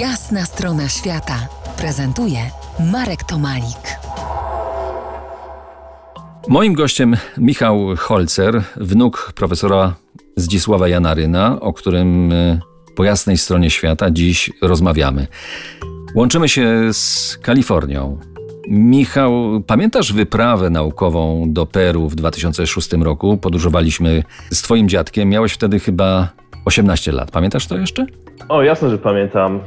Jasna strona świata prezentuje Marek Tomalik. Moim gościem Michał Holzer, wnuk profesora Zdzisława Janaryna, o którym e, po jasnej stronie świata dziś rozmawiamy. Łączymy się z Kalifornią. Michał, pamiętasz wyprawę naukową do Peru w 2006 roku? Podróżowaliśmy z twoim dziadkiem. Miałeś wtedy chyba 18 lat. Pamiętasz to jeszcze? O, jasne, że pamiętam.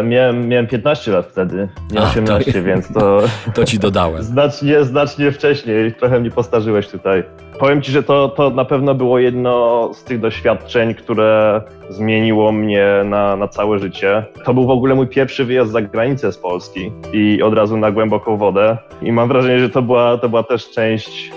E, miałem, miałem 15 lat wtedy, nie A, 18, to- więc to To ci dodałem. znacznie, znacznie wcześniej. Trochę mnie postarzyłeś tutaj. Powiem ci, że to, to na pewno było jedno z tych doświadczeń, które zmieniło mnie na, na całe życie. To był w ogóle mój pierwszy wyjazd za granicę z Polski i od razu na głęboką wodę. I mam wrażenie, że to była, to była też część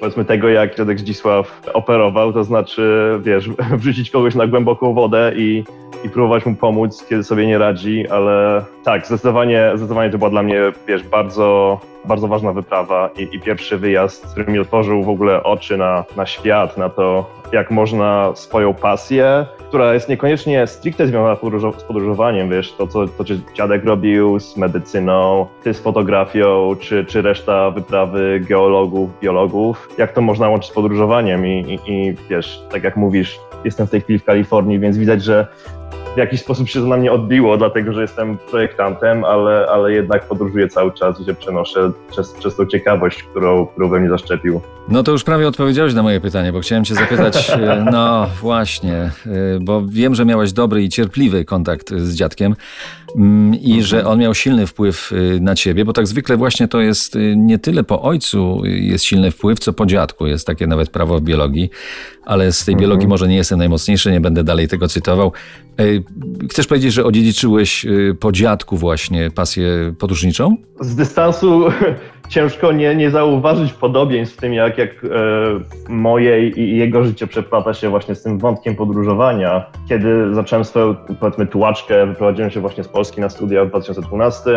powiedzmy tego, jak dziadek Zdzisław operował, to znaczy, wiesz, wrzucić kogoś na głęboką wodę i, i próbować mu pomóc, kiedy sobie nie radzi, ale tak, zdecydowanie, zdecydowanie to była dla mnie, wiesz, bardzo, bardzo ważna wyprawa i, i pierwszy wyjazd, który mi otworzył w ogóle oczy na, na świat, na to, jak można swoją pasję, która jest niekoniecznie stricte związana z podróżo- z podróżowaniem, wiesz, to co, to, czy dziadek robił z medycyną, ty z fotografią, czy, czy reszta wyprawy geologów, biologów, jak to można łączyć z podróżowaniem i, i, i wiesz, tak jak mówisz, jestem w tej chwili w Kalifornii, więc widać, że w jakiś sposób się to na mnie odbiło, dlatego że jestem projektantem, ale, ale jednak podróżuję cały czas i się przenoszę przez, przez tą ciekawość, którą, którą we mnie zaszczepił. No to już prawie odpowiedziałeś na moje pytanie, bo chciałem cię zapytać, e, no właśnie, e, bo wiem, że miałeś dobry i cierpliwy kontakt z dziadkiem mm, i że on miał silny wpływ e, na ciebie, bo tak zwykle właśnie to jest nie tyle po ojcu jest silny wpływ, co po dziadku. Jest takie nawet prawo w biologii, ale z tej biologii może nie jestem najmocniejszy, nie będę dalej tego cytował. Chcesz powiedzieć, że odziedziczyłeś e, po dziadku właśnie pasję podróżniczą? z dystansu ciężko nie, nie zauważyć podobieństw w tym, jak, jak e, moje i jego życie przeplata się właśnie z tym wątkiem podróżowania. Kiedy zacząłem swoją, powiedzmy, tułaczkę, wyprowadziłem się właśnie z Polski na studia w 2012,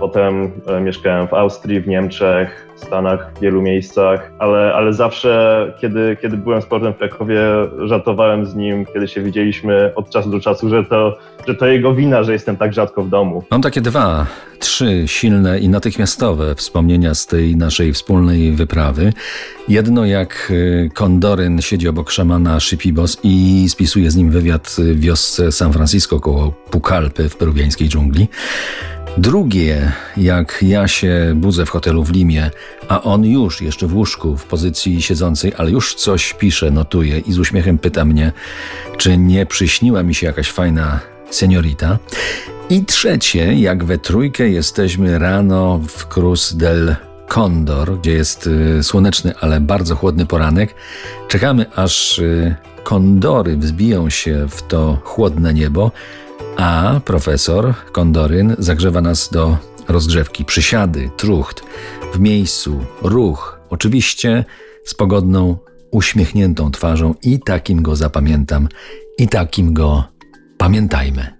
potem e, mieszkałem w Austrii, w Niemczech, w Stanach, w wielu miejscach, ale, ale zawsze, kiedy, kiedy byłem z portem w Krakowie, żartowałem z nim, kiedy się widzieliśmy od czasu do czasu, że to, że to jego wina, że jestem tak rzadko w domu. Mam takie dwa, trzy silne i natychmiastowe wspomnienia z tej naszej wspólnej wyprawy. Jedno jak y, Kondoryn siedzi obok szamana Shipibos i spisuje z nim wywiad w wiosce San Francisco koło Pucallpy w peruwiańskiej dżungli. Drugie, jak ja się budzę w hotelu w Limie, a on już jeszcze w łóżku, w pozycji siedzącej, ale już coś pisze, notuje i z uśmiechem pyta mnie, czy nie przyśniła mi się jakaś fajna seniorita. I trzecie, jak we trójkę jesteśmy rano w Cruz del Condor, gdzie jest y, słoneczny, ale bardzo chłodny poranek. Czekamy, aż y, kondory wzbiją się w to chłodne niebo, a profesor Kondoryn zagrzewa nas do rozgrzewki. Przysiady, trucht, w miejscu, ruch. Oczywiście z pogodną, uśmiechniętą twarzą i takim go zapamiętam, i takim go pamiętajmy.